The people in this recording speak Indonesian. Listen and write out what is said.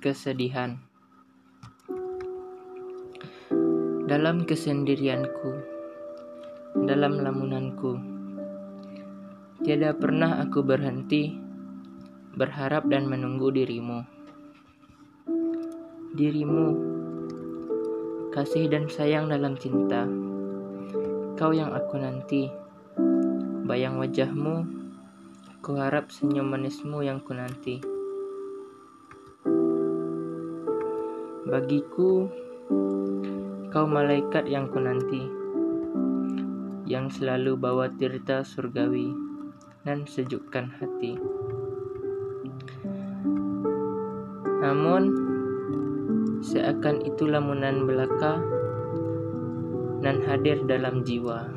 Kesedihan dalam kesendirianku, dalam lamunanku, tiada pernah aku berhenti berharap dan menunggu dirimu. Dirimu, kasih dan sayang dalam cinta, kau yang aku nanti bayang wajahmu, ku harap senyum manismu yang ku nanti. Bagiku, kau malaikat yang ku nanti, yang selalu bawa tirta surgawi dan sejukkan hati. Namun, seakan itu lamunan belaka dan hadir dalam jiwa.